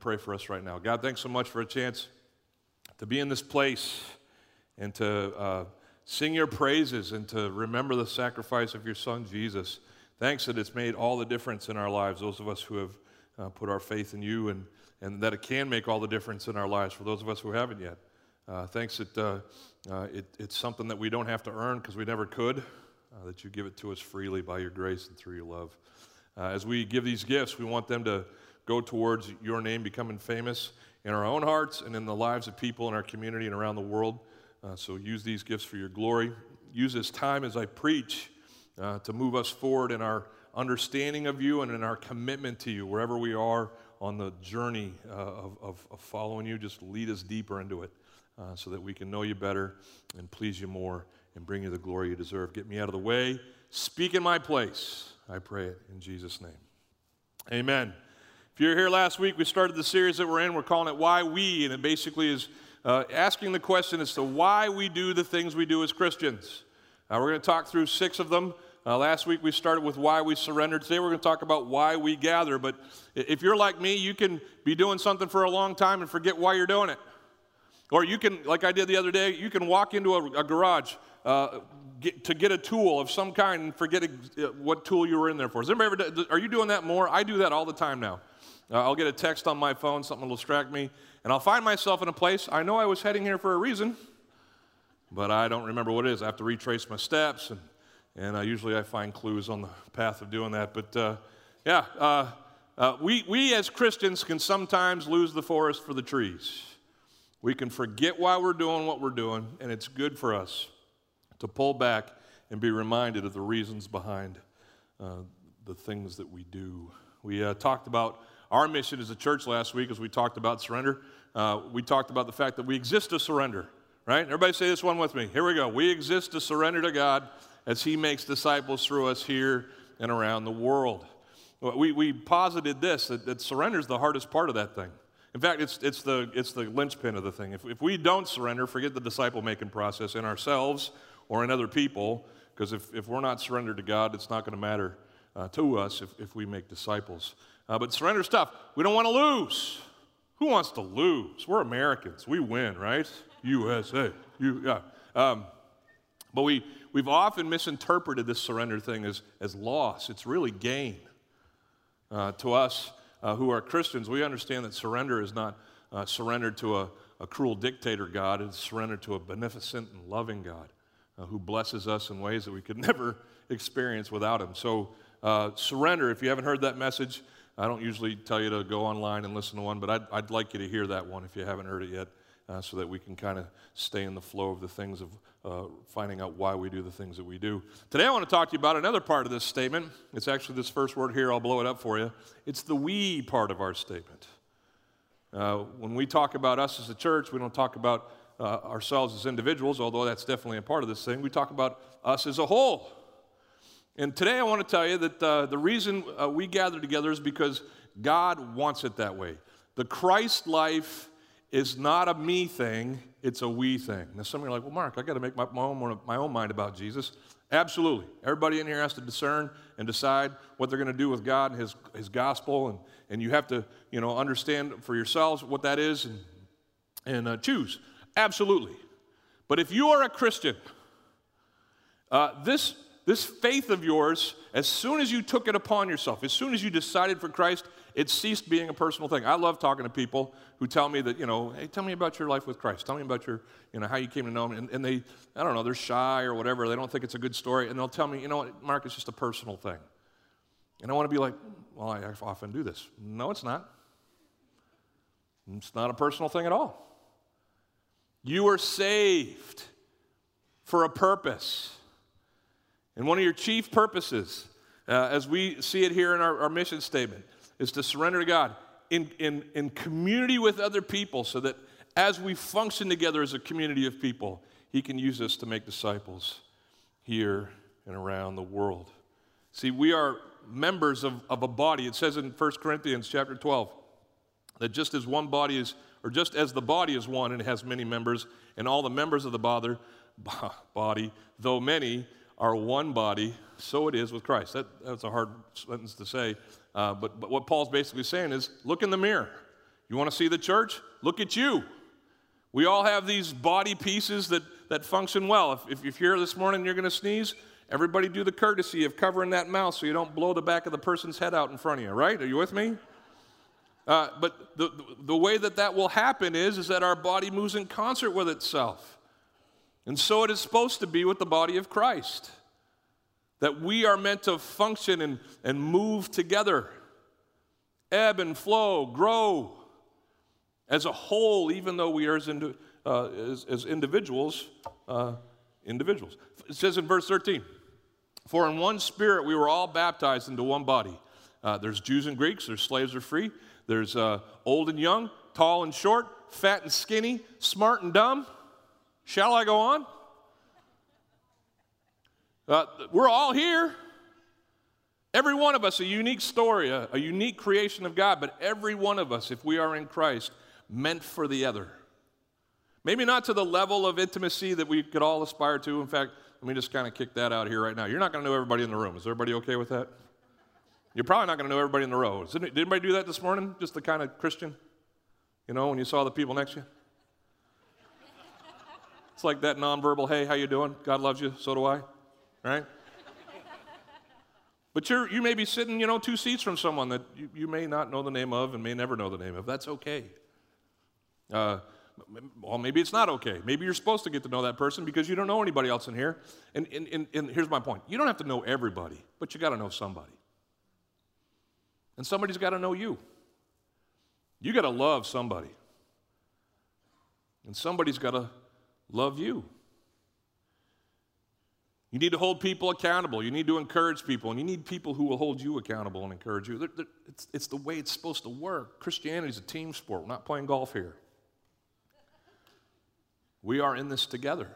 pray for us right now. God, thanks so much for a chance to be in this place and to uh, sing your praises and to remember the sacrifice of your son, Jesus. Thanks that it's made all the difference in our lives, those of us who have uh, put our faith in you, and, and that it can make all the difference in our lives for those of us who haven't yet. Uh, thanks that uh, uh, it, it's something that we don't have to earn because we never could, uh, that you give it to us freely by your grace and through your love. As we give these gifts, we want them to go towards your name becoming famous in our own hearts and in the lives of people in our community and around the world. Uh, so use these gifts for your glory. Use this time as I preach to move us forward in our understanding of you and in our commitment to you, wherever we are on the journey of, of, of following you. Just lead us deeper into it uh, so that we can know you better and please you more and bring you the glory you deserve. Get me out of the way. Speak in my place. I pray it in Jesus' name. Amen. If you're here last week, we started the series that we're in. We're calling it Why We, and it basically is uh, asking the question as to why we do the things we do as Christians. Uh, we're going to talk through six of them. Uh, last week we started with why we surrender. Today we're going to talk about why we gather. But if you're like me, you can be doing something for a long time and forget why you're doing it. Or you can, like I did the other day, you can walk into a, a garage uh, get, to get a tool of some kind and forget a, uh, what tool you were in there for. Has anybody ever, are you doing that more? I do that all the time now. Uh, I'll get a text on my phone, something will distract me, and I'll find myself in a place. I know I was heading here for a reason, but I don't remember what it is. I have to retrace my steps, and, and uh, usually I find clues on the path of doing that. But uh, yeah, uh, we, we as Christians can sometimes lose the forest for the trees. We can forget why we're doing what we're doing, and it's good for us to pull back and be reminded of the reasons behind uh, the things that we do. We uh, talked about our mission as a church last week as we talked about surrender. Uh, we talked about the fact that we exist to surrender, right? Everybody say this one with me. Here we go. We exist to surrender to God as He makes disciples through us here and around the world. We, we posited this that, that surrender is the hardest part of that thing. In fact, it's, it's, the, it's the linchpin of the thing. If, if we don't surrender, forget the disciple making process in ourselves or in other people, because if, if we're not surrendered to God, it's not going to matter uh, to us if, if we make disciples. Uh, but surrender stuff, we don't want to lose. Who wants to lose? We're Americans. We win, right? USA. You, yeah. Um, but we, we've often misinterpreted this surrender thing as, as loss. It's really gain. Uh, to us, uh, who are Christians, we understand that surrender is not uh, surrendered to a, a, cruel dictator God, it's surrendered to a beneficent and loving God uh, who blesses us in ways that we could never experience without Him. So, uh, surrender, if you haven't heard that message, I don't usually tell you to go online and listen to one, but I'd, I'd like you to hear that one if you haven't heard it yet. Uh, so that we can kind of stay in the flow of the things of uh, finding out why we do the things that we do. Today, I want to talk to you about another part of this statement. It's actually this first word here, I'll blow it up for you. It's the we part of our statement. Uh, when we talk about us as a church, we don't talk about uh, ourselves as individuals, although that's definitely a part of this thing. We talk about us as a whole. And today, I want to tell you that uh, the reason uh, we gather together is because God wants it that way. The Christ life is not a me thing, it's a we thing. Now, some of you are like, well, Mark, I got to make my, my, own, my own mind about Jesus. Absolutely. Everybody in here has to discern and decide what they're going to do with God and His, His gospel, and, and you have to, you know, understand for yourselves what that is and, and uh, choose. Absolutely. But if you are a Christian, uh, this, this faith of yours, as soon as you took it upon yourself, as soon as you decided for Christ, it ceased being a personal thing. I love talking to people who tell me that, you know, hey, tell me about your life with Christ. Tell me about your, you know, how you came to know him. And, and they, I don't know, they're shy or whatever. They don't think it's a good story. And they'll tell me, you know what, Mark, it's just a personal thing. And I want to be like, well, I often do this. No, it's not. It's not a personal thing at all. You are saved for a purpose. And one of your chief purposes, uh, as we see it here in our, our mission statement, is to surrender to God in, in, in community with other people so that as we function together as a community of people, He can use us to make disciples here and around the world. See, we are members of, of a body. It says in 1 Corinthians chapter 12 that just as one body is, or just as the body is one and has many members, and all the members of the body, body though many, are one body, so it is with Christ. That, that's a hard sentence to say, uh, but, but what Paul's basically saying is look in the mirror. You want to see the church? Look at you. We all have these body pieces that, that function well. If, if, you're here this morning and you're going to sneeze, everybody do the courtesy of covering that mouth so you don't blow the back of the person's head out in front of you, right? Are you with me? Uh, but the, the way that that will happen is, is that our body moves in concert with itself. And so it is supposed to be with the body of Christ. That we are meant to function and, and move together, ebb and flow, grow as a whole, even though we are as, indi- uh, as, as individuals, uh, individuals. It says in verse 13, For in one spirit we were all baptized into one body. Uh, there's Jews and Greeks, there's slaves or free, there's uh, old and young, tall and short, fat and skinny, smart and dumb. Shall I go on? Uh, we're all here. Every one of us, a unique story, a, a unique creation of God, but every one of us, if we are in Christ, meant for the other. Maybe not to the level of intimacy that we could all aspire to. In fact, let me just kind of kick that out here right now. You're not going to know everybody in the room. Is everybody okay with that? You're probably not going to know everybody in the row. Did anybody do that this morning? Just the kind of Christian? You know, when you saw the people next to you? It's like that nonverbal, hey, how you doing? God loves you, so do I right? But you're, you may be sitting, you know, two seats from someone that you, you may not know the name of and may never know the name of. That's okay. Uh, well, maybe it's not okay. Maybe you're supposed to get to know that person because you don't know anybody else in here. And, and, and, and here's my point you don't have to know everybody, but you got to know somebody. And somebody's got to know you. You got to love somebody. And somebody's got to love you. You need to hold people accountable. You need to encourage people, and you need people who will hold you accountable and encourage you. They're, they're, it's, it's the way it's supposed to work. Christianity is a team sport. We're not playing golf here. We are in this together.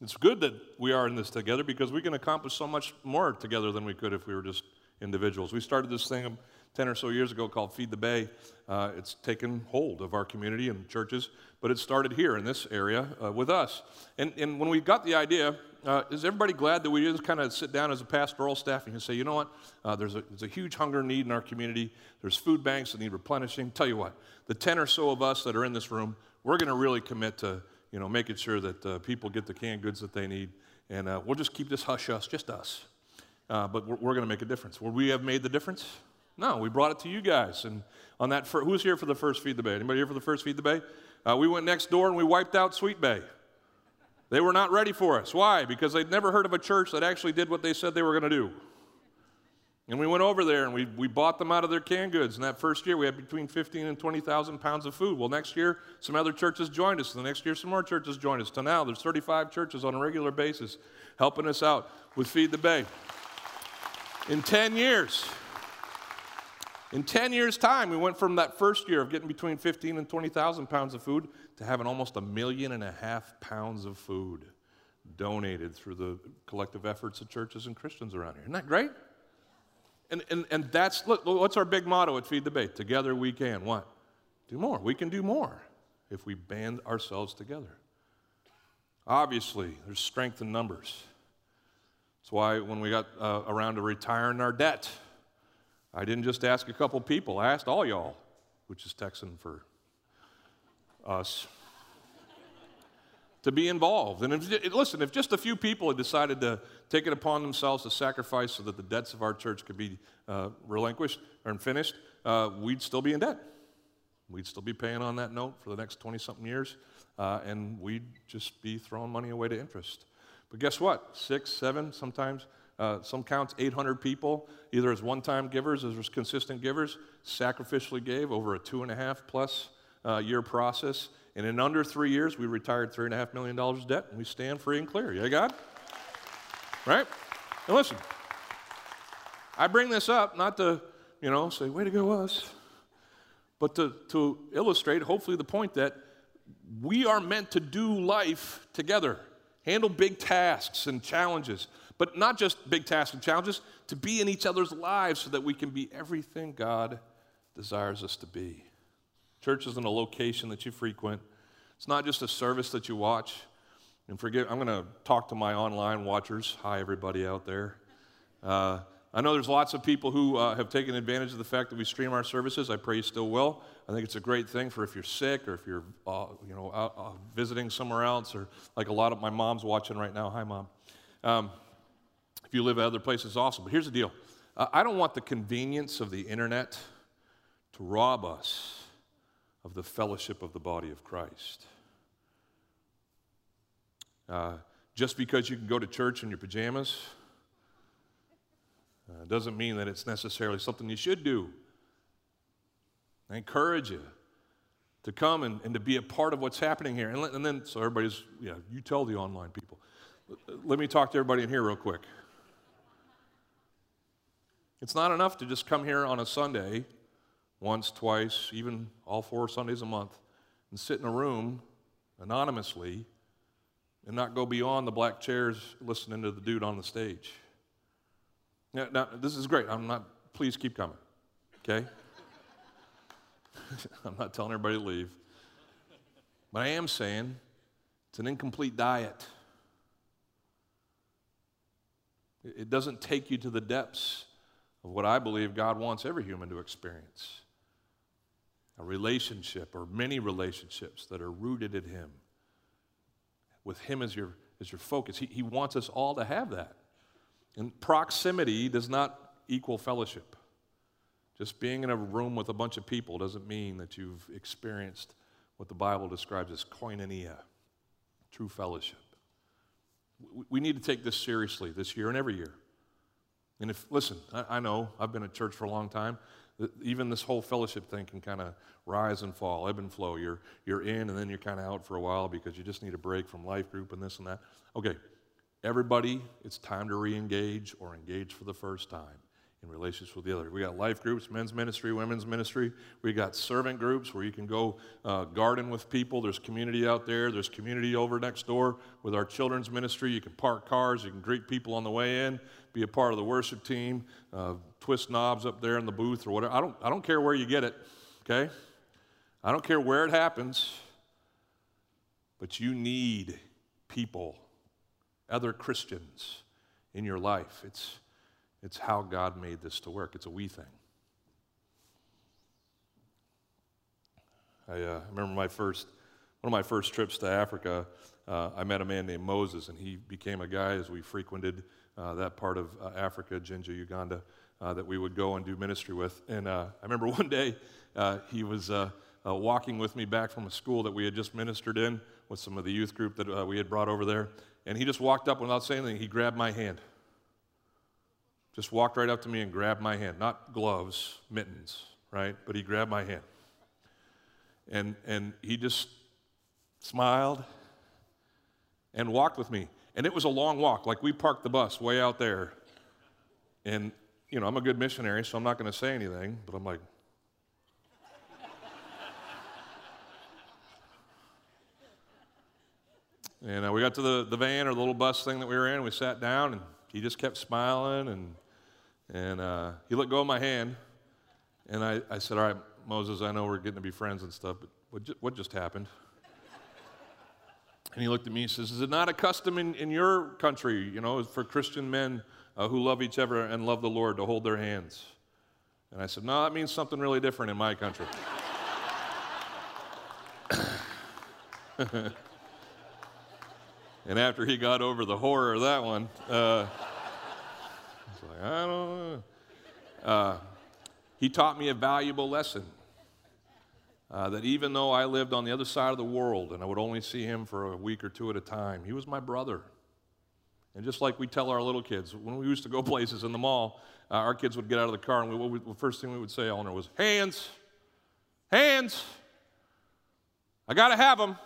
It's good that we are in this together because we can accomplish so much more together than we could if we were just individuals. We started this thing 10 or so years ago called Feed the Bay. Uh, it's taken hold of our community and churches, but it started here in this area uh, with us. And, and when we got the idea, uh, is everybody glad that we just kind of sit down as a pastoral staff and you say, you know what, uh, there's, a, there's a huge hunger need in our community. There's food banks that need replenishing. Tell you what, the 10 or so of us that are in this room, we're going to really commit to you know, making sure that uh, people get the canned goods that they need. And uh, we'll just keep this hush hush, just us. but we're, we're going to make a difference. Will we have made the difference? No, we brought it to you guys. And on that, fir- who's here for the first Feed the Bay? Anybody here for the first Feed the Bay? Uh, we went next door and we wiped out Sweetbay. They were not ready for us. Why? Because they'd never heard of a church that actually did what they said they were going to do. And we went over there and we, we bought them out of their canned goods. And that first year, we had between 15 and 20,000 pounds of food. Well, next year, some other churches joined us. The next year, some more churches joined us. To now, there's 35 churches on a regular basis helping us out with Feed the Bay. In 10 years, in 10 years' time, we went from that first year of getting between 15 and 20,000 pounds of food to having almost a million and a half pounds of food donated through the collective efforts of churches and Christians around here. Isn't that great? And, and, and that's, look, what's our big motto at Feed the Bay? Together we can. What? Do more. We can do more if we band ourselves together. Obviously, there's strength in numbers. That's why when we got uh, around to retiring our debt, I didn't just ask a couple people, I asked all y'all, which is Texan for us, to be involved. And if, listen, if just a few people had decided to take it upon themselves to sacrifice so that the debts of our church could be uh, relinquished or finished, uh, we'd still be in debt. We'd still be paying on that note for the next 20 something years, uh, and we'd just be throwing money away to interest. But guess what? Six, seven, sometimes uh, some counts 800 people, either as one time givers or as consistent givers, sacrificially gave over a two and a half plus uh, year process. And in under three years, we retired $3.5 million debt and we stand free and clear. Yeah, God? Right? And listen, I bring this up not to, you know, say, way to go, us, but to, to illustrate, hopefully, the point that we are meant to do life together, handle big tasks and challenges but not just big tasks and challenges, to be in each other's lives so that we can be everything God desires us to be. Church isn't a location that you frequent, it's not just a service that you watch. And forgive, I'm going to talk to my online watchers. Hi, everybody out there. Uh, I know there's lots of people who uh, have taken advantage of the fact that we stream our services. I pray you still will. I think it's a great thing for if you're sick or if you're, uh, you know, out, uh, visiting somewhere else or like a lot of my mom's watching right now. Hi, mom. Um, if you live at other places, awesome. But here's the deal: uh, I don't want the convenience of the internet to rob us of the fellowship of the body of Christ. Uh, just because you can go to church in your pajamas uh, doesn't mean that it's necessarily something you should do. I encourage you to come and, and to be a part of what's happening here. And, and then, so everybody's, yeah, you tell the online people. Let me talk to everybody in here real quick. It's not enough to just come here on a Sunday, once, twice, even all four Sundays a month, and sit in a room anonymously and not go beyond the black chairs listening to the dude on the stage. Now, now this is great. I'm not, please keep coming, okay? I'm not telling everybody to leave. But I am saying it's an incomplete diet. It doesn't take you to the depths of what I believe God wants every human to experience a relationship or many relationships that are rooted in Him, with Him as your, as your focus. He, he wants us all to have that. And proximity does not equal fellowship. Just being in a room with a bunch of people doesn't mean that you've experienced what the Bible describes as koinonia, true fellowship. We need to take this seriously this year and every year. And if, listen, I, I know I've been at church for a long time. Even this whole fellowship thing can kind of rise and fall, ebb and flow. You're, you're in and then you're kind of out for a while because you just need a break from life group and this and that. Okay, Everybody, it's time to re engage or engage for the first time in relationships with the other. We got life groups, men's ministry, women's ministry. We got servant groups where you can go uh, garden with people. There's community out there. There's community over next door with our children's ministry. You can park cars. You can greet people on the way in. Be a part of the worship team. Uh, twist knobs up there in the booth or whatever. I don't. I don't care where you get it. Okay. I don't care where it happens. But you need people other Christians in your life. It's, it's how God made this to work. It's a we thing. I uh, remember my first, one of my first trips to Africa. Uh, I met a man named Moses, and he became a guy as we frequented uh, that part of uh, Africa, Jinja, Uganda, uh, that we would go and do ministry with. And uh, I remember one day he was walking with me back from a school that we had just ministered in with some of the youth group that we had brought over there. And he just walked up without saying anything. He grabbed my hand. Just walked right up to me and grabbed my hand. Not gloves, mittens, right? But he grabbed my hand. And, and he just smiled and walked with me. And it was a long walk. Like we parked the bus way out there. And, you know, I'm a good missionary, so I'm not going to say anything. But I'm like, And uh, we got to the, the van or the little bus thing that we were in. We sat down, and he just kept smiling. And, and uh, he let go of my hand. And I, I said, All right, Moses, I know we're getting to be friends and stuff, but what, ju- what just happened? And he looked at me and says, Is it not a custom in, in your country, you know, for Christian men uh, who love each other and love the Lord to hold their hands? And I said, No, that means something really different in my country. And after he got over the horror of that one, uh, I don't know. Uh, he taught me a valuable lesson. Uh, that even though I lived on the other side of the world and I would only see him for a week or two at a time, he was my brother. And just like we tell our little kids, when we used to go places in the mall, uh, our kids would get out of the car and we, we, the first thing we would say, Eleanor, was, Hands! Hands! I got to have them.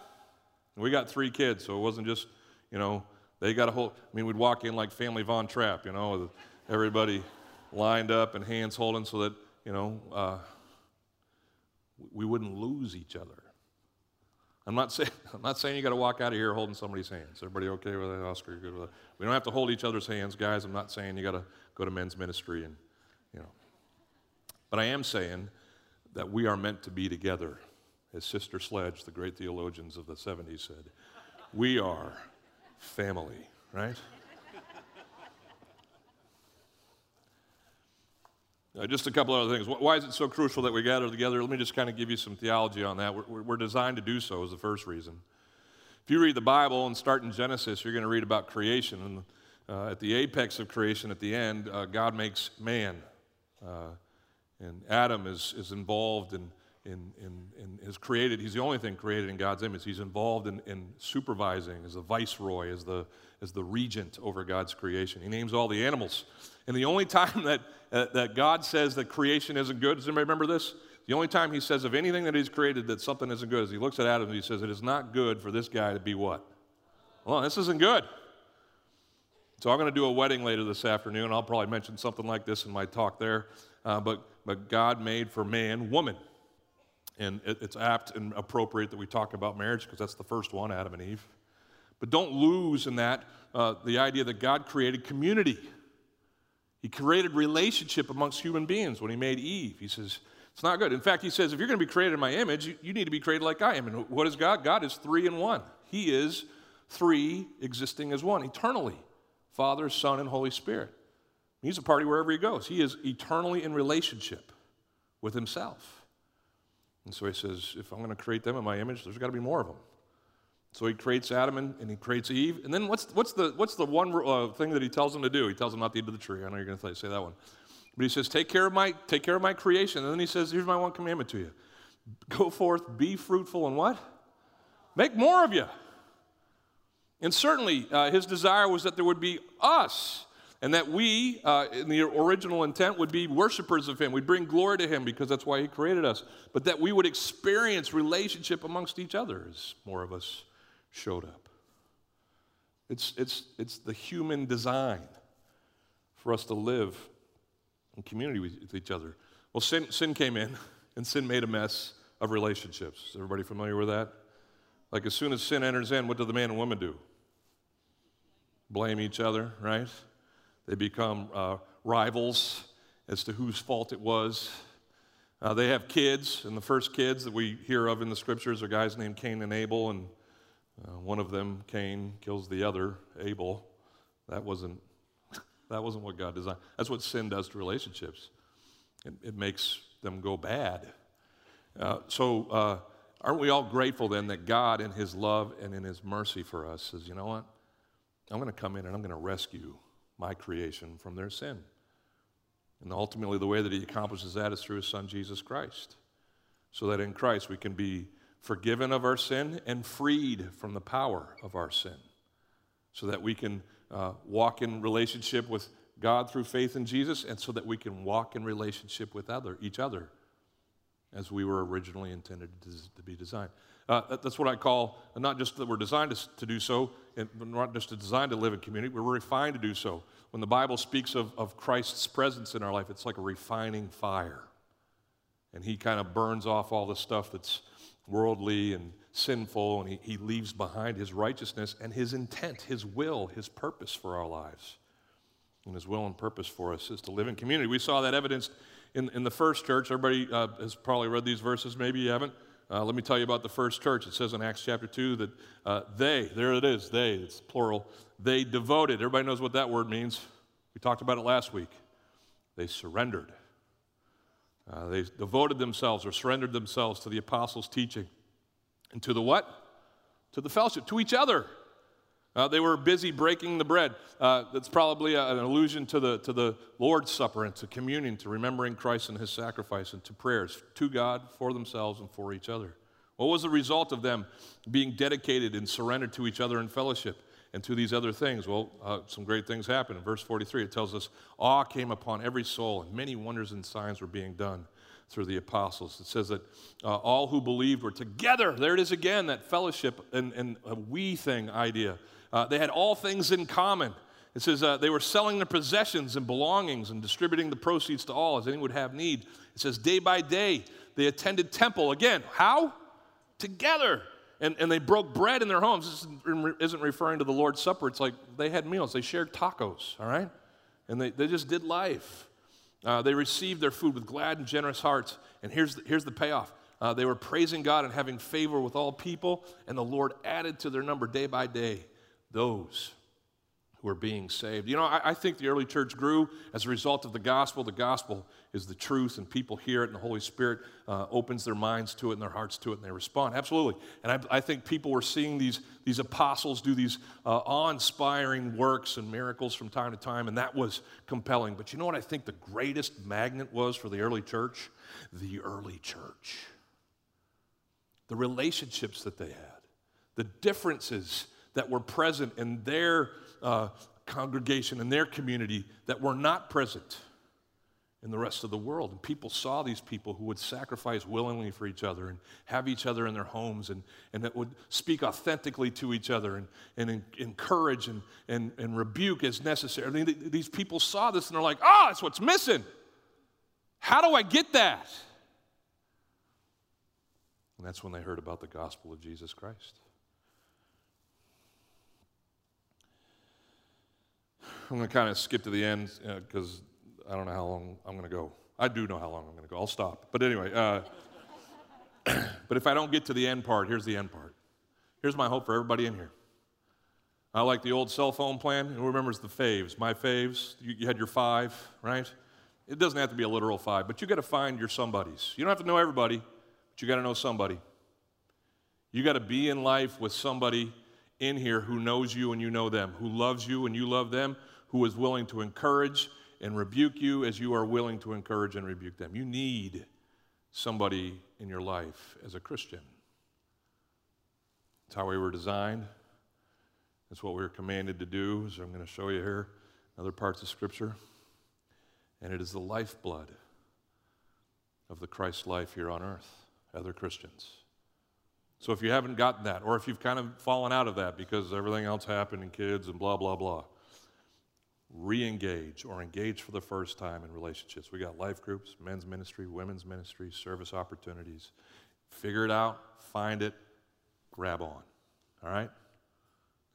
We got three kids, so it wasn't just you know, they got a whole, I mean, we'd walk in like family Von Trapp, you know, everybody lined up and hands holding so that, you know, uh, we wouldn't lose each other. I'm not, saying, I'm not saying you got to walk out of here holding somebody's hands. Everybody okay with that? Oscar, good with that? We don't have to hold each other's hands, guys. I'm not saying you got to go to men's ministry and, you know. But I am saying that we are meant to be together. As Sister Sledge, the great theologians of the 70s, said, we are family, right? Uh, just a couple other things. Why is it so crucial that we gather together? Let me just kind of give you some theology on that. We're, we're designed to do so, is the first reason. If you read the Bible and start in Genesis, you're going to read about creation. And uh, at the apex of creation, at the end, uh, God makes man. Uh, and Adam is, is involved in, in, in, in, is created, he's the only thing created in God's image. He's involved in, in supervising as the viceroy, as the, as the regent over God's creation. He names all the animals. And the only time that, uh, that God says that creation isn't good, does anybody remember this? The only time he says of anything that he's created that something isn't good is he looks at Adam and he says, It is not good for this guy to be what? Well, this isn't good. So I'm going to do a wedding later this afternoon. I'll probably mention something like this in my talk there. Uh, but, but God made for man woman. And it, it's apt and appropriate that we talk about marriage because that's the first one, Adam and Eve. But don't lose in that uh, the idea that God created community. He created relationship amongst human beings when he made Eve. He says, it's not good. In fact, he says, if you're going to be created in my image, you, you need to be created like I am. And what is God? God is three in one. He is three existing as one, eternally Father, Son, and Holy Spirit. He's a party wherever he goes. He is eternally in relationship with himself. And so he says, if I'm going to create them in my image, there's got to be more of them. So he creates Adam and, and he creates Eve. And then what's, what's, the, what's the one uh, thing that he tells them to do? He tells them not to eat of the tree. I know you're going to say that one. But he says, take care of my, take care of my creation. And then he says, here's my one commandment to you. Go forth, be fruitful, and what? Make more of you. And certainly uh, his desire was that there would be us and that we, uh, in the original intent, would be worshipers of Him. We'd bring glory to Him because that's why He created us. But that we would experience relationship amongst each other as more of us showed up. It's, it's, it's the human design for us to live in community with each other. Well, sin, sin came in, and sin made a mess of relationships. Is everybody familiar with that? Like as soon as sin enters in, what do the man and woman do? Blame each other, right? They become uh, rivals as to whose fault it was. Uh, they have kids, and the first kids that we hear of in the scriptures are guys named Cain and Abel, and uh, one of them, Cain, kills the other, Abel. That wasn't, that wasn't what God designed. That's what sin does to relationships. It, it makes them go bad. Uh, so, uh, aren't we all grateful then that God, in His love and in His mercy for us, says, you know what? I'm going to come in and I'm going to rescue my creation from their sin. And ultimately, the way that he accomplishes that is through his son, Jesus Christ. So that in Christ we can be forgiven of our sin and freed from the power of our sin. So that we can uh, walk in relationship with God through faith in Jesus, and so that we can walk in relationship with other, each other as we were originally intended to, be designed. Uh, that's what I call not just that we're designed to, to do so, and not just designed to live in community, we're refined to do so. When the Bible speaks of, of Christ's presence in our life, it's like a refining fire. And he kind of burns off all the stuff that's worldly and sinful, and he, he leaves behind his righteousness and his intent, his will, his purpose for our lives. And his will and purpose for us is to live in community. We saw that evidenced in, in the first church. Everybody uh, has probably read these verses, maybe you haven't. Uh, let me tell you about the first church. It says in Acts chapter 2 that uh, they, there it is, they, it's plural, they devoted. Everybody knows what that word means. We talked about it last week. They surrendered. Uh, they devoted themselves or surrendered themselves to the apostles' teaching. And to the what? To the fellowship, to each other. Uh, they were busy breaking the bread. Uh, that's probably a, an allusion to the, to the Lord's Supper and to communion, to remembering Christ and his sacrifice, and to prayers to God, for themselves, and for each other. What was the result of them being dedicated and surrendered to each other in fellowship and to these other things? Well, uh, some great things happened. In verse 43, it tells us awe came upon every soul, and many wonders and signs were being done through the apostles. It says that uh, all who believed were together. There it is again, that fellowship and, and a we thing idea. Uh, they had all things in common. It says uh, they were selling their possessions and belongings and distributing the proceeds to all as anyone would have need. It says day by day they attended temple. Again, how? Together. And, and they broke bread in their homes. This isn't referring to the Lord's Supper. It's like they had meals. They shared tacos, all right? And they, they just did life. Uh, they received their food with glad and generous hearts. And here's the, here's the payoff. Uh, they were praising God and having favor with all people, and the Lord added to their number day by day those who are being saved. You know, I, I, think the early church grew as a result of the gospel. The gospel is the truth, and people hear it, and the Holy Spirit uh, opens their minds to it and their hearts to it, and they respond. Absolutely. And I, I think people were seeing these, these apostles do these uh, awe inspiring works and miracles from time to time, and that was compelling. But you know what I think the greatest magnet was for the early church? The early church. The relationships that they had, the differences that were present in their uh, congregation and their community that were not present in the rest of the world. And people saw these people who would sacrifice willingly for each other and have each other in their homes and, and that would speak authentically to each other and, and encourage and, and, and rebuke as necessary. These people saw this and they're like, oh, that's what's missing. How do I get that? And that's when they heard about the gospel of Jesus Christ. I'm going to kind of skip to the end because uh, I don't know how long I'm going to go. I do know how long I'm going to go. I'll stop. But anyway, uh, but if I don't get to the end part, here's the end part. Here's my hope for everybody in here. I like the old cell phone plan. Who remembers the faves? My faves. You, you had your five, right? It doesn't have to be a literal five, but you got to find your somebodies. You don't have to know everybody, but you got to know somebody. You got to be in life with somebody in here who knows you and you know them, who loves you and you love them, who is willing to encourage and rebuke you as you are willing to encourage and rebuke them. You need somebody in your life as a Christian. It's how we were designed. It's what we were commanded to do, as I'm going to show you here, other parts of Scripture. And it is the lifeblood of the Christ life here on earth, other Christians. So if you haven't gotten that, or if you've kind of fallen out of that because everything else happened and kids and blah, blah, blah, re engage or engage for the first time in relationships. We got life groups, men's ministry, women's ministry, service opportunities. Figure it out, find it, grab on. All right?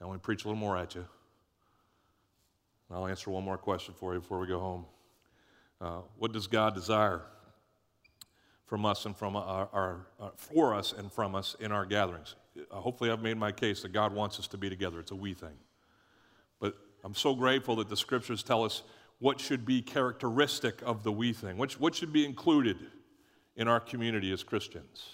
Now, to preach a little more at you. I'll answer one more question for you before we go home. Uh, what does God desire from us and from our, our uh, for us and from us in our gatherings? Uh, hopefully, I've made my case that God wants us to be together. It's a we thing. I'm so grateful that the scriptures tell us what should be characteristic of the we thing, what, what should be included in our community as Christians.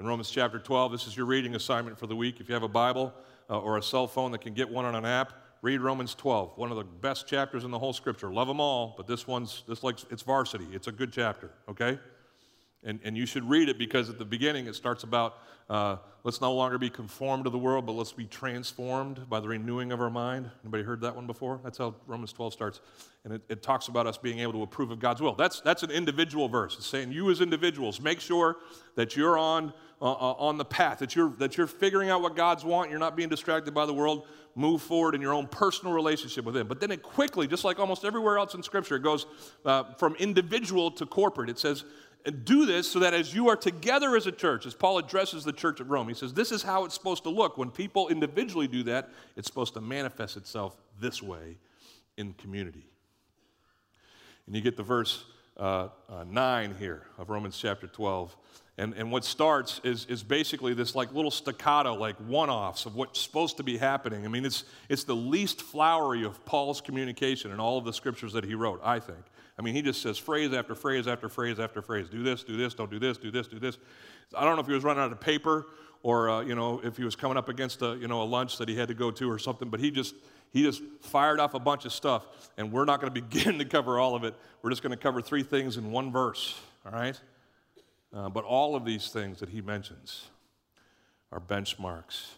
In Romans chapter 12, this is your reading assignment for the week. If you have a Bible uh, or a cell phone that can get one on an app, read Romans 12, one of the best chapters in the whole scripture. Love them all, but this one's this like it's varsity. It's a good chapter, okay? And, and you should read it because at the beginning it starts about uh, let's no longer be conformed to the world, but let's be transformed by the renewing of our mind. Anybody heard that one before? That's how Romans 12 starts. And it, it talks about us being able to approve of God's will. That's, that's an individual verse. It's saying you as individuals, make sure that you're on, uh, uh, on the path, that you're, that you're figuring out what God's want, you're not being distracted by the world, move forward in your own personal relationship with Him. But then it quickly, just like almost everywhere else in Scripture, it goes uh, from individual to corporate. It says, and do this so that as you are together as a church, as Paul addresses the church at Rome, he says, This is how it's supposed to look. When people individually do that, it's supposed to manifest itself this way in community. And you get the verse uh, uh, 9 here of Romans chapter 12. And, and what starts is, is basically this like little staccato, like one-offs of what's supposed to be happening. I mean, it's, it's the least flowery of Paul's communication in all of the scriptures that he wrote, I think. I mean, he just says phrase after phrase after phrase after phrase. Do this, do this, don't do this, do this, do this. I don't know if he was running out of paper or, uh, you know, if he was coming up against a, you know, a lunch that he had to go to or something, but he just, he just fired off a bunch of stuff, and we're not going to begin to cover all of it. We're just going to cover three things in one verse, all right? Uh, but all of these things that he mentions are benchmarks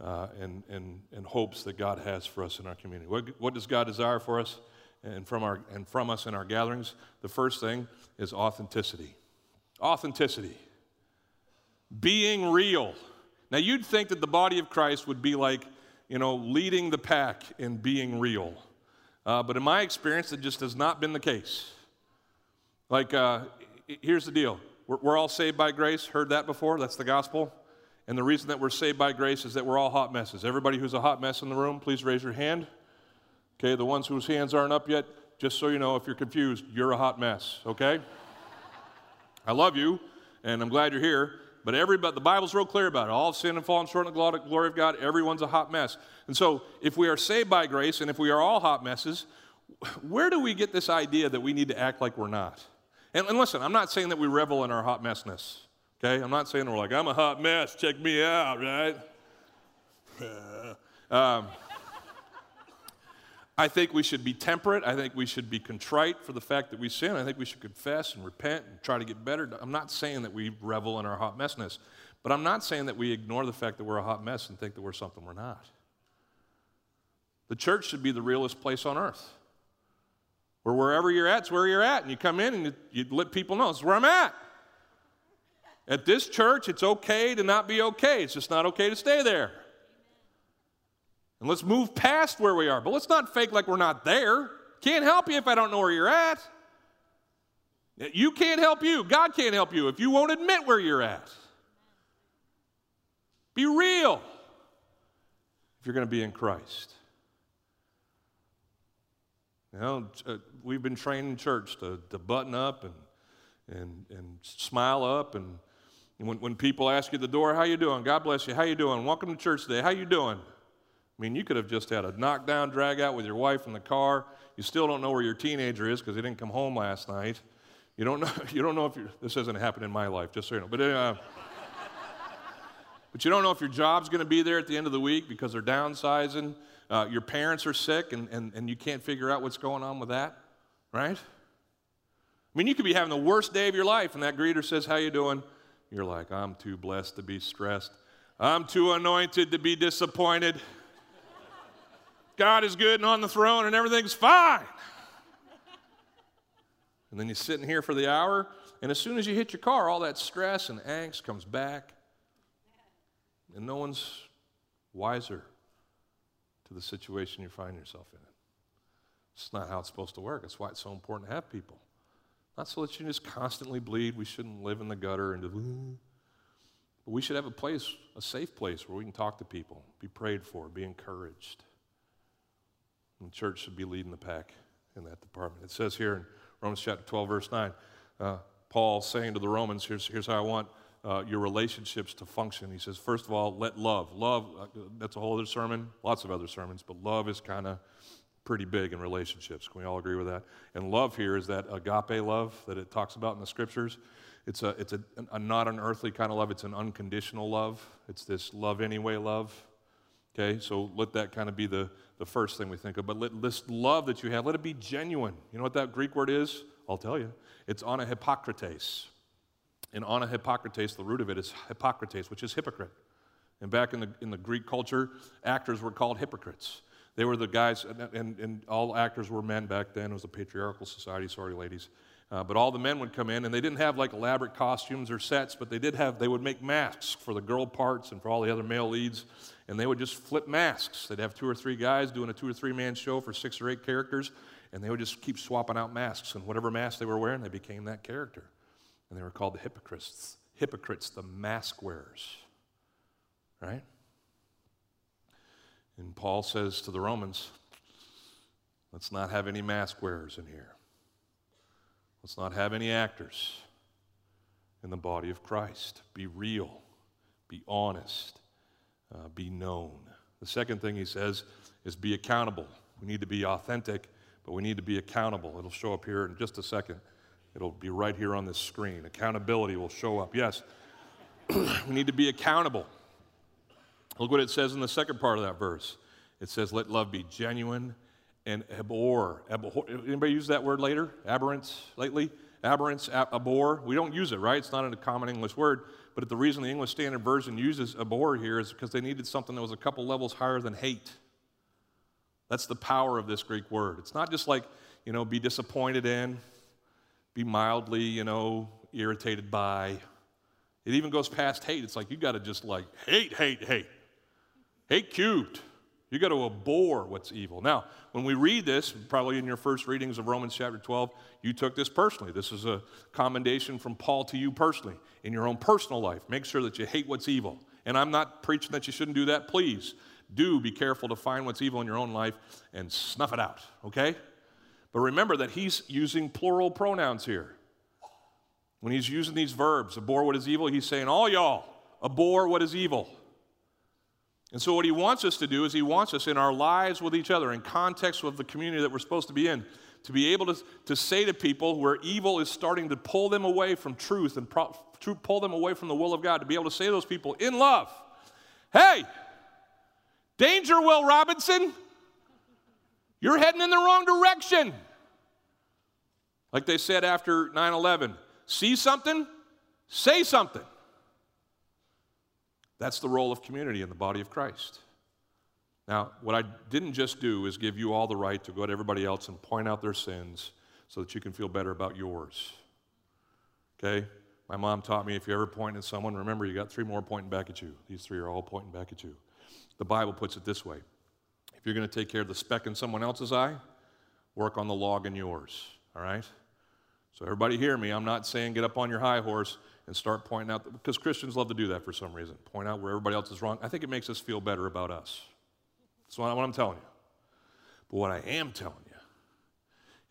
uh, and, and, and hopes that God has for us in our community. What, what does God desire for us? And from, our, and from us in our gatherings, the first thing is authenticity. Authenticity. Being real. Now, you'd think that the body of Christ would be like, you know, leading the pack in being real. Uh, but in my experience, it just has not been the case. Like, uh, here's the deal we're, we're all saved by grace. Heard that before? That's the gospel. And the reason that we're saved by grace is that we're all hot messes. Everybody who's a hot mess in the room, please raise your hand. Okay, the ones whose hands aren't up yet, just so you know, if you're confused, you're a hot mess, okay? I love you, and I'm glad you're here, But everybody, the Bible's real clear about it. All sin and fallen short of the glory of God. Everyone's a hot mess. And so, if we are saved by grace, and if we are all hot messes, where do we get this idea that we need to act like we're not? And, and listen, I'm not saying that we revel in our hot messness. Okay, I'm not saying we're like I'm a hot mess. Check me out, right? um, I think we should be temperate. I think we should be contrite for the fact that we sin. I think we should confess and repent and try to get better. I'm not saying that we revel in our hot messness, but I'm not saying that we ignore the fact that we're a hot mess and think that we're something we're not. The church should be the realest place on earth. Wherever you're at, it's where you're at. And you come in and you, you let people know, it's where I'm at. At this church, it's okay to not be okay. It's just not okay to stay there. And let's move past where we are. But let's not fake like we're not there. Can't help you if I don't know where you're at. You can't help you. God can't help you if you won't admit where you're at. Be real if you're going to be in Christ. You know, uh, we've been trained in church to, to button up and, and, and smile up. And, and when, when people ask you at the door, how you doing? God bless you. How you doing? Welcome to church today. How you doing? I mean, you could have just had a knockdown drag out with your wife in the car. You still don't know where your teenager is because he didn't come home last night. You don't know, you don't know if this hasn't happened in my life, just so you know. But, uh, but you don't know if your job's going to be there at the end of the week because they're downsizing. Uh, your parents are sick and, and, and you can't figure out what's going on with that, right? I mean, you could be having the worst day of your life and that greeter says, how you doing? You're like, I'm too blessed to be stressed. I'm too anointed to be disappointed. God is good and on the throne and everything's fine. And then you're sitting here for the hour, and as soon as you hit your car, all that stress and angst comes back, and no one's wiser to the situation you find yourself in. It's not how it's supposed to work. That's why it's so important to have people. Not so that you just constantly bleed. We shouldn't live in the gutter and. But we should have a place, a safe place where we can talk to people, be prayed for, be encouraged. And the church should be leading the pack in that department. It says here in Romans chapter 12, verse 9, uh, Paul saying to the Romans, here's, here's how I want uh, your relationships to function. He says, first of all, let love. Love, uh, that's a whole other sermon, lots of other sermons, but love is kind of pretty big in relationships. Can we all agree with that? And love here is that agape love that it talks about in the scriptures. It's a, it's a, a not an earthly kind of love, it's an unconditional love. It's this love anyway love. Okay, so let that kind of be the, the first thing we think of. But let this love that you have, let it be genuine. You know what that Greek word is? I'll tell you. It's anahipokrites. And anahipokrites, the root of it is hypocrites, which is hypocrite. And back in the, in the Greek culture, actors were called hypocrites. They were the guys, and, and, and all actors were men back then. It was a patriarchal society, sorry, ladies. Uh, but all the men would come in, and they didn't have like elaborate costumes or sets, but they did have, they would make masks for the girl parts and for all the other male leads and they would just flip masks. They'd have two or three guys doing a two or three man show for six or eight characters, and they would just keep swapping out masks. And whatever mask they were wearing, they became that character. And they were called the hypocrites. Hypocrites, the mask wearers. Right? And Paul says to the Romans, let's not have any mask wearers in here. Let's not have any actors in the body of Christ. Be real, be honest, uh, be known. The second thing he says is be accountable. We need to be authentic, but we need to be accountable. It'll show up here in just a second. It'll be right here on this screen. Accountability will show up. Yes, we need to be accountable. Look what it says in the second part of that verse. It says, Let love be genuine and abhor. abhor. Anybody use that word later? Aberrance lately? Aberrance, abhor. We don't use it, right? It's not a common English word. But the reason the English Standard Version uses abhor here is because they needed something that was a couple levels higher than hate. That's the power of this Greek word. It's not just like, you know, be disappointed in, be mildly, you know, irritated by. It even goes past hate. It's like you got to just like hate, hate, hate. Hate cubed. You got to abhor what's evil. Now, when we read this, probably in your first readings of Romans chapter 12, you took this personally. This is a commendation from Paul to you personally in your own personal life. Make sure that you hate what's evil. And I'm not preaching that you shouldn't do that. Please do be careful to find what's evil in your own life and snuff it out, okay? But remember that he's using plural pronouns here. When he's using these verbs, abhor what is evil, he's saying, All y'all, abhor what is evil. And so, what he wants us to do is he wants us in our lives with each other, in context with the community that we're supposed to be in, to be able to, to say to people where evil is starting to pull them away from truth and pro, pull them away from the will of God, to be able to say to those people in love, Hey, danger, Will Robinson, you're heading in the wrong direction. Like they said after 9 11, see something, say something. That's the role of community in the body of Christ. Now, what I didn't just do is give you all the right to go to everybody else and point out their sins so that you can feel better about yours. Okay? My mom taught me if you ever point at someone, remember you got three more pointing back at you. These three are all pointing back at you. The Bible puts it this way if you're going to take care of the speck in someone else's eye, work on the log in yours. All right? So, everybody hear me. I'm not saying get up on your high horse and start pointing out, because Christians love to do that for some reason, point out where everybody else is wrong. I think it makes us feel better about us. That's what I'm telling you. But what I am telling you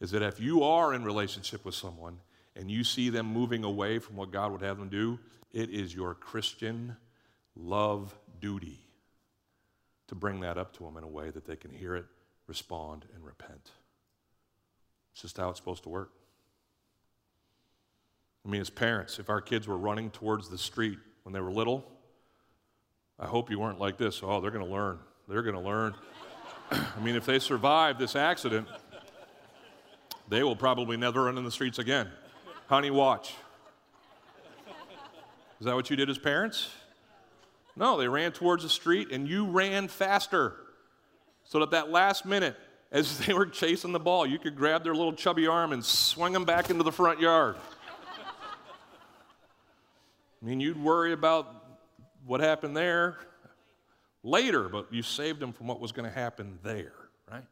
is that if you are in relationship with someone and you see them moving away from what God would have them do, it is your Christian love duty to bring that up to them in a way that they can hear it, respond, and repent. It's just how it's supposed to work. I mean, as parents, if our kids were running towards the street when they were little, I hope you weren't like this. Oh, they're going to learn. They're going to learn. I mean, if they survive this accident, they will probably never run in the streets again. Honey, watch. Is that what you did as parents? No, they ran towards the street and you ran faster. So that that last minute, as they were chasing the ball, you could grab their little chubby arm and swing them back into the front yard. I mean, you'd worry about what happened there later, but you saved them from what was going to happen there, right?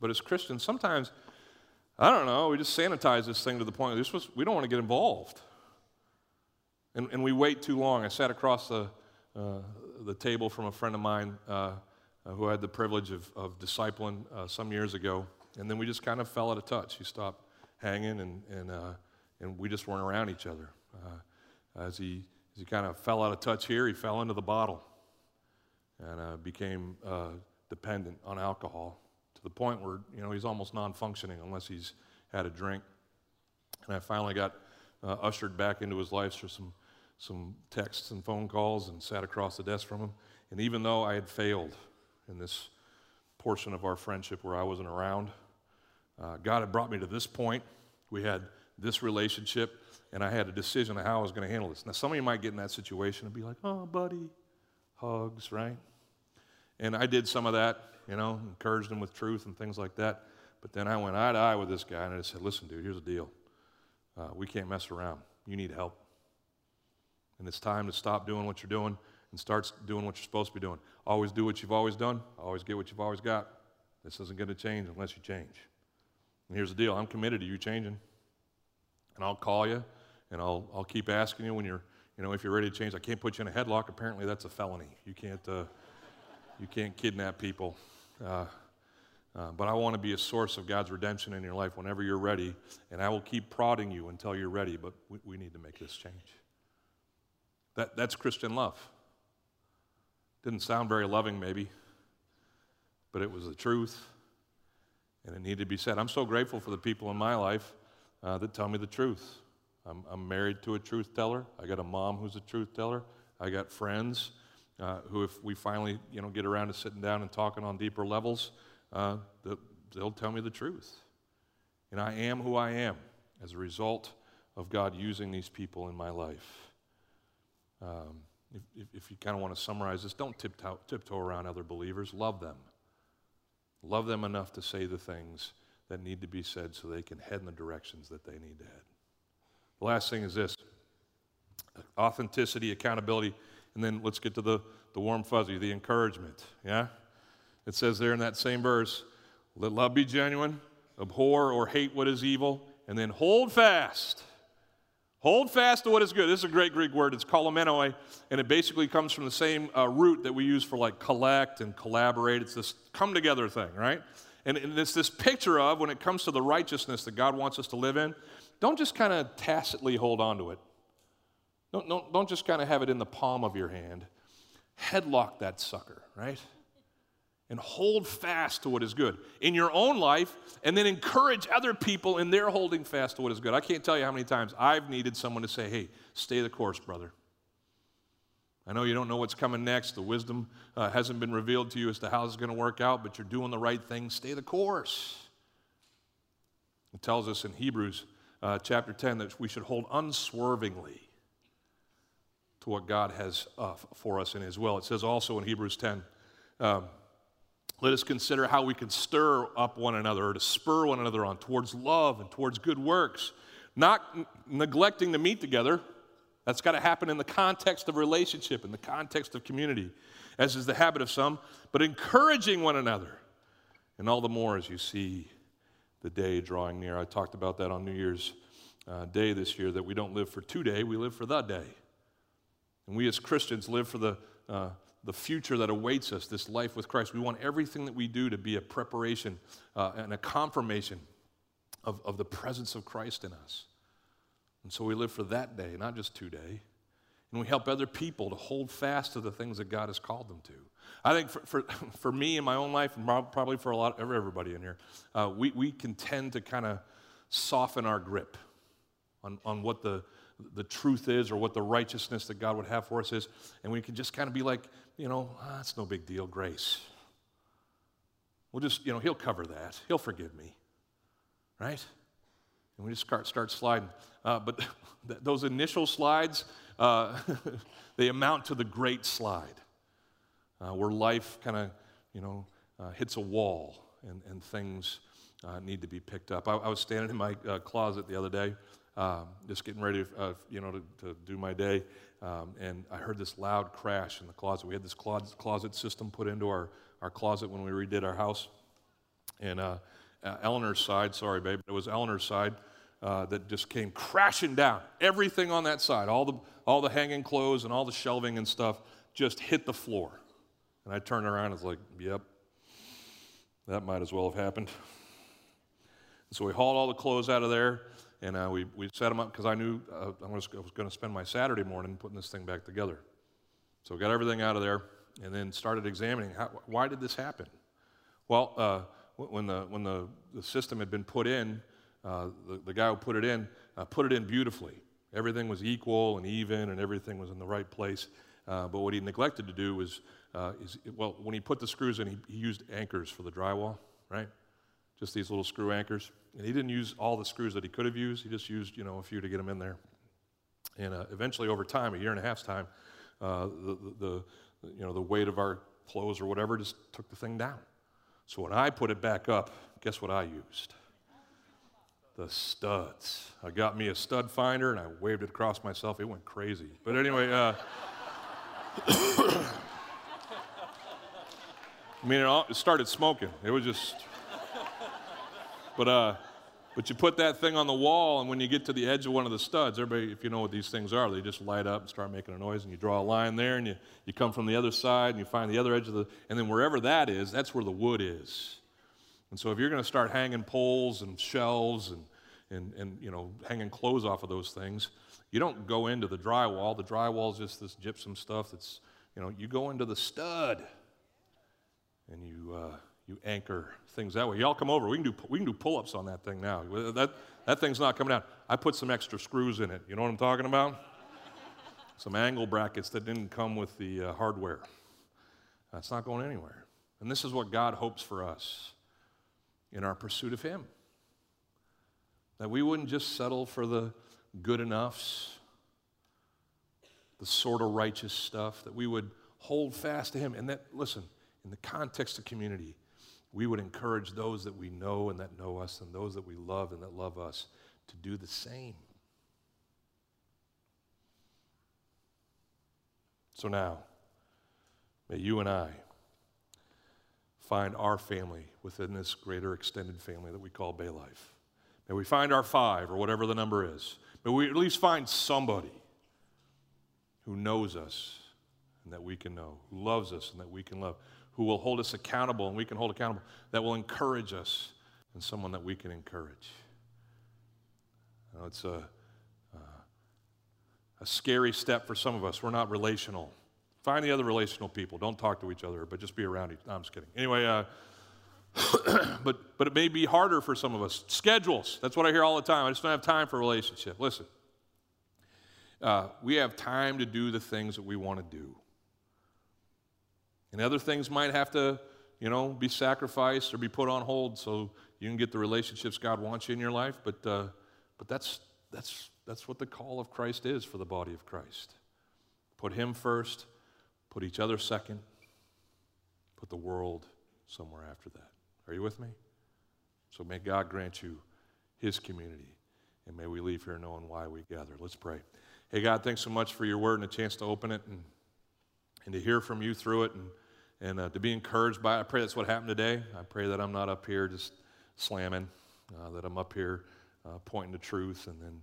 But as Christians, sometimes, I don't know, we just sanitize this thing to the point this was, we don't want to get involved. And, and we wait too long. I sat across the, uh, the table from a friend of mine uh, uh, who had the privilege of, of discipling uh, some years ago, and then we just kind of fell out of touch. He stopped hanging, and, and, uh, and we just weren't around each other. Uh, as he, as he kind of fell out of touch here, he fell into the bottle and uh, became uh, dependent on alcohol to the point where you know he's almost non-functioning unless he's had a drink. And I finally got uh, ushered back into his life through some some texts and phone calls and sat across the desk from him. And even though I had failed in this portion of our friendship where I wasn't around, uh, God had brought me to this point. We had this relationship and I had a decision on how I was going to handle this. Now, some of you might get in that situation and be like, oh, buddy, hugs, right? And I did some of that, you know, encouraged him with truth and things like that. But then I went eye to eye with this guy and I said, listen, dude, here's the deal. Uh, we can't mess around. You need help. And it's time to stop doing what you're doing and start doing what you're supposed to be doing. Always do what you've always done, always get what you've always got. This isn't going to change unless you change. And here's the deal I'm committed to you changing. And I'll call you and I'll, I'll keep asking you when you're, you know, if you're ready to change. I can't put you in a headlock. Apparently, that's a felony. You can't, uh, you can't kidnap people. Uh, uh, but I want to be a source of God's redemption in your life whenever you're ready, and I will keep prodding you until you're ready. But we, we need to make this change. That, that's Christian love. Didn't sound very loving, maybe, but it was the truth, and it needed to be said. I'm so grateful for the people in my life uh, that tell me the truth. I'm, I'm married to a truth teller. I got a mom who's a truth teller. I got friends uh, who, if we finally, you know, get around to sitting down and talking on deeper levels, uh, they'll tell me the truth. And I am who I am as a result of God using these people in my life. Um, if, if, if, you kind of want to summarize this, don't tiptoe, tiptoe around other believers. Love them. Love them enough to say the things that need to be said so they can head in the directions that they need to head. The last thing is this authenticity, accountability, and then let's get to the, the warm fuzzy, the encouragement. Yeah? It says there in that same verse let love be genuine, abhor or hate what is evil, and then hold fast. Hold fast to what is good. This is a great Greek word. It's kolomenoi, and it basically comes from the same uh, root that we use for like collect and collaborate. It's this come together thing, right? And, and it's this picture of when it comes to the righteousness that God wants us to live in, don't just kind of tacitly hold on to it. Don't, don't, don't just kind of have it in the palm of your hand. Headlock that sucker, right? And hold fast to what is good in your own life, and then encourage other people in their holding fast to what is good. I can't tell you how many times I've needed someone to say, hey, stay the course, brother. I know you don't know what's coming next. The wisdom uh, hasn't been revealed to you as to how it's going to work out, but you're doing the right thing. Stay the course. It tells us in Hebrews uh, chapter 10 that we should hold unswervingly to what God has uh, for us in His will. It says also in Hebrews 10, um, let us consider how we can stir up one another or to spur one another on towards love and towards good works, not neglecting to meet together. That's got to happen in the context of relationship, in the context of community, as is the habit of some, but encouraging one another. And all the more as you see the day drawing near. I talked about that on New Year's uh, Day this year that we don't live for today, we live for the day. And we as Christians live for the, uh, the future that awaits us, this life with Christ. We want everything that we do to be a preparation uh, and a confirmation of, of the presence of Christ in us. And so we live for that day, not just today. And we help other people to hold fast to the things that God has called them to. I think for, for, for me in my own life, and probably for a lot of everybody in here, uh, we, we can tend to kind of soften our grip on, on what the, the truth is or what the righteousness that God would have for us is. And we can just kind of be like, you know, ah, it's no big deal, grace. We'll just, you know, He'll cover that. He'll forgive me. Right? And we just start, start sliding. Uh, but th- those initial slides, uh, they amount to the great slide, uh, where life kind of, you know, uh, hits a wall and, and things uh, need to be picked up. I, I was standing in my uh, closet the other day um, just getting ready, uh, you know, to, to, do my day. Um, and I heard this loud crash in the closet. We had this closet, closet system put into our, our closet when we redid our house. And Eleanor's side, sorry, babe, it was Eleanor's side uh, that just came crashing down. Everything on that side, all the, all the hanging clothes and all the shelving and stuff, just hit the floor. And I turned around and was like, yep, that might as well have happened. so we hauled all the clothes out of there and uh, we, we set them up because I knew uh, I was, was going to spend my Saturday morning putting this thing back together. So we got everything out of there and then started examining how, why did this happen? Well, uh, when, the, when the, the system had been put in, uh, the, the guy who put it in uh, put it in beautifully. Everything was equal and even and everything was in the right place. Uh, but what he neglected to do was, is, well, when he put the screws in, he, he used anchors for the drywall, right? Just these little screw anchors. And he didn't use all the screws that he could have used. He just used, you know, a few to get them in there. And uh, eventually, over time, a year and a half's time, uh, the, the, the, you know, the weight of our clothes or whatever just took the thing down. So when I put it back up, guess what I used? The studs. I got me a stud finder and I waved it across myself. It went crazy. But anyway, uh, I mean, it, all, it started smoking. It was just, but uh, but you put that thing on the wall, and when you get to the edge of one of the studs, everybody, if you know what these things are, they just light up and start making a noise, and you draw a line there, and you, you come from the other side, and you find the other edge of the, and then wherever that is, that's where the wood is. And so if you're going to start hanging poles and shelves and, and, and you know, hanging clothes off of those things, you don't go into the drywall. The drywall is just this gypsum stuff that's, you know, you go into the stud, and you, uh, you anchor things that way. Y'all come over. We can do, we can do pull ups on that thing now. That, that thing's not coming down. I put some extra screws in it. You know what I'm talking about? some angle brackets that didn't come with the uh, hardware. That's not going anywhere. And this is what God hopes for us in our pursuit of Him. That we wouldn't just settle for the good enoughs, the sort of righteous stuff, that we would hold fast to Him. And that, listen, in the context of community, we would encourage those that we know and that know us and those that we love and that love us to do the same. So now, may you and I find our family within this greater extended family that we call Bay Life. May we find our five or whatever the number is. May we at least find somebody who knows us and that we can know, who loves us and that we can love who will hold us accountable and we can hold accountable, that will encourage us, and someone that we can encourage. know, it's a, uh, a scary step for some of us. We're not relational. Find the other relational people. Don't talk to each other, but just be around each. No, I'm just kidding. Anyway, uh, but but it may be harder for some of us. Schedules. That's what I hear all the time. I just don't have time for a relationship. Listen, uh, we have time to do the things that we want to do, and other things might have to, you know, be sacrificed or be put on hold so you can get the relationships God wants you in your life. But uh, but that's that's that's what the call of Christ is for the body of Christ. Put Him first Put each other second. Put the world somewhere after that. Are you with me? So may God grant you his community. And may we leave here knowing why we gather. Let's pray. Hey, God, thanks so much for your word and a chance to open it and, and to hear from you through it and, and uh, to be encouraged by it. I pray that's what happened today. I pray that I'm not up here just slamming, uh, that I'm up here uh, pointing to truth, and then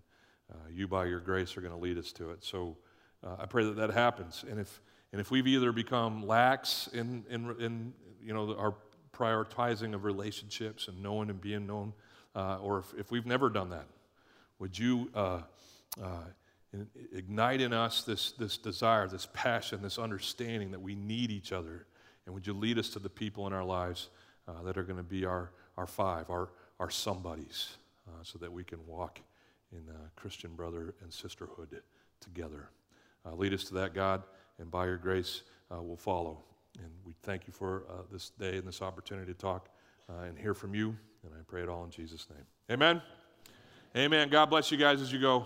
uh, you, by your grace, are going to lead us to it. So uh, I pray that that happens. And if and if we've either become lax in, in, in you know, our prioritizing of relationships and knowing and being known, uh, or if, if, we've never done that, would you uh, uh, ignite in us this, this desire, this passion, this understanding that we need each other? And would you lead us to the people in our lives uh, that are going to be our, our five, our, our somebodies, uh, so that we can walk in Christian brother and sisterhood together? Lead us to that, God and by your grace will follow. And we thank you for uh, this day and this opportunity to talk uh, and hear from you. And I pray it all in Jesus' name. Amen. Amen. God bless you guys as you go.